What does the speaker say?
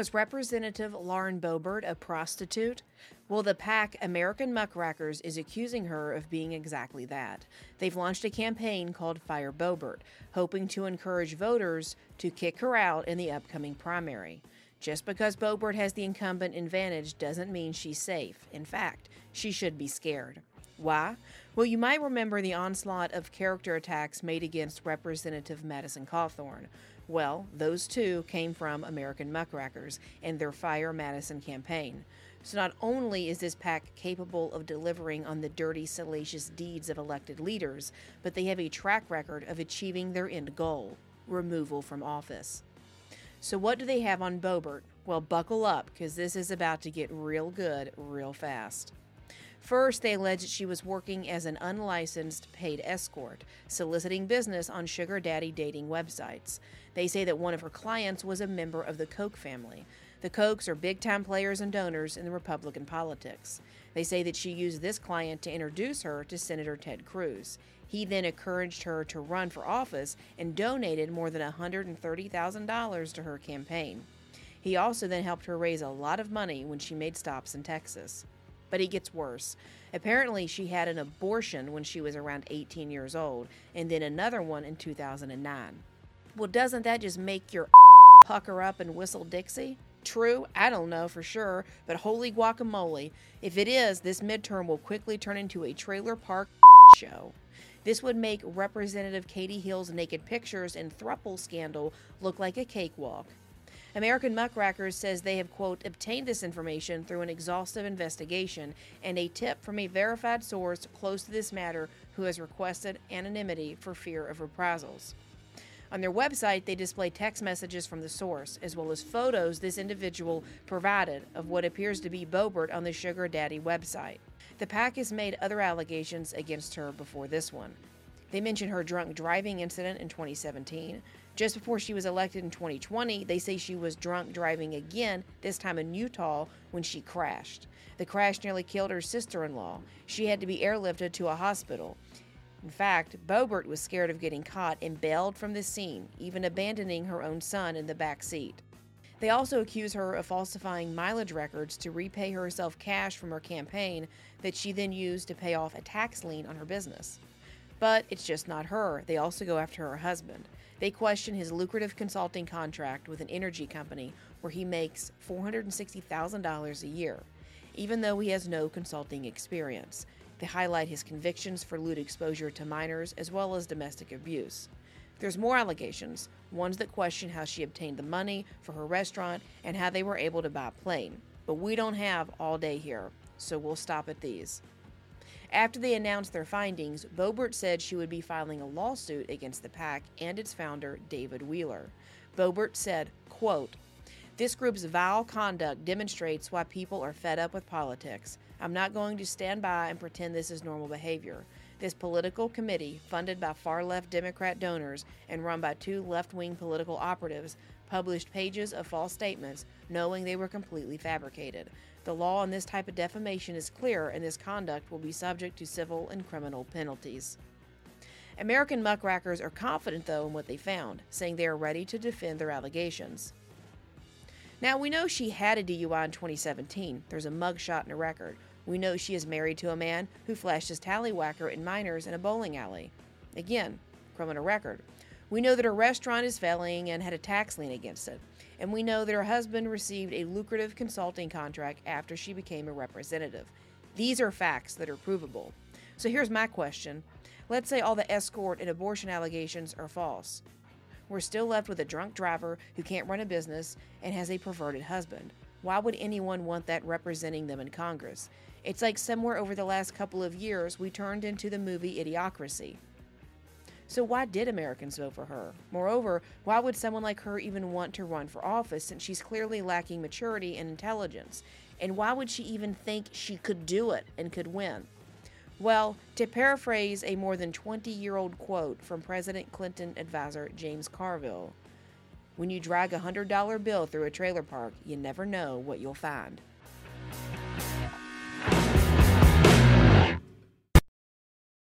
Was Representative Lauren Boebert a prostitute? Well, the PAC American Muckrakers is accusing her of being exactly that. They've launched a campaign called Fire Boebert, hoping to encourage voters to kick her out in the upcoming primary. Just because Boebert has the incumbent advantage doesn't mean she's safe. In fact, she should be scared. Why? Well, you might remember the onslaught of character attacks made against Representative Madison Cawthorn. Well, those two came from American Muckrakers and their Fire Madison campaign. So not only is this PAC capable of delivering on the dirty, salacious deeds of elected leaders, but they have a track record of achieving their end goal removal from office. So, what do they have on Boebert? Well, buckle up, because this is about to get real good real fast. First, they allege that she was working as an unlicensed paid escort, soliciting business on sugar daddy dating websites. They say that one of her clients was a member of the Koch family. The Kochs are big time players and donors in the Republican politics. They say that she used this client to introduce her to Senator Ted Cruz. He then encouraged her to run for office and donated more than $130,000 to her campaign. He also then helped her raise a lot of money when she made stops in Texas. But it gets worse. Apparently, she had an abortion when she was around 18 years old, and then another one in 2009. Well, doesn't that just make your pucker up and whistle Dixie? True, I don't know for sure, but holy guacamole, if it is, this midterm will quickly turn into a trailer park show. This would make Representative Katie Hill's naked pictures and thruple scandal look like a cakewalk. American Muckrakers says they have, quote, obtained this information through an exhaustive investigation and a tip from a verified source close to this matter who has requested anonymity for fear of reprisals. On their website, they display text messages from the source, as well as photos this individual provided of what appears to be Boebert on the Sugar Daddy website. The PAC has made other allegations against her before this one. They mention her drunk driving incident in 2017, just before she was elected in 2020, they say she was drunk driving again, this time in Utah, when she crashed. The crash nearly killed her sister in law. She had to be airlifted to a hospital. In fact, Boebert was scared of getting caught and bailed from the scene, even abandoning her own son in the back seat. They also accuse her of falsifying mileage records to repay herself cash from her campaign that she then used to pay off a tax lien on her business. But it's just not her. They also go after her husband. They question his lucrative consulting contract with an energy company where he makes $460,000 a year, even though he has no consulting experience. They highlight his convictions for lewd exposure to minors as well as domestic abuse. There's more allegations, ones that question how she obtained the money for her restaurant and how they were able to buy a plane. But we don't have all day here, so we'll stop at these. After they announced their findings, Boebert said she would be filing a lawsuit against the PAC and its founder, David Wheeler. Boebert said, quote, this group's vile conduct demonstrates why people are fed up with politics. I'm not going to stand by and pretend this is normal behavior. This political committee, funded by far left Democrat donors and run by two left wing political operatives, published pages of false statements knowing they were completely fabricated. The law on this type of defamation is clear, and this conduct will be subject to civil and criminal penalties. American muckrakers are confident, though, in what they found, saying they are ready to defend their allegations. Now, we know she had a DUI in 2017. There's a mugshot in her record. We know she is married to a man who flashed his tallywhacker at minors in a bowling alley. Again, criminal record. We know that her restaurant is failing and had a tax lien against it. And we know that her husband received a lucrative consulting contract after she became a representative. These are facts that are provable. So here's my question Let's say all the escort and abortion allegations are false. We're still left with a drunk driver who can't run a business and has a perverted husband. Why would anyone want that representing them in Congress? It's like somewhere over the last couple of years we turned into the movie Idiocracy. So, why did Americans vote for her? Moreover, why would someone like her even want to run for office since she's clearly lacking maturity and intelligence? And why would she even think she could do it and could win? Well, to paraphrase a more than 20 year old quote from President Clinton advisor James Carville, when you drag a $100 bill through a trailer park, you never know what you'll find.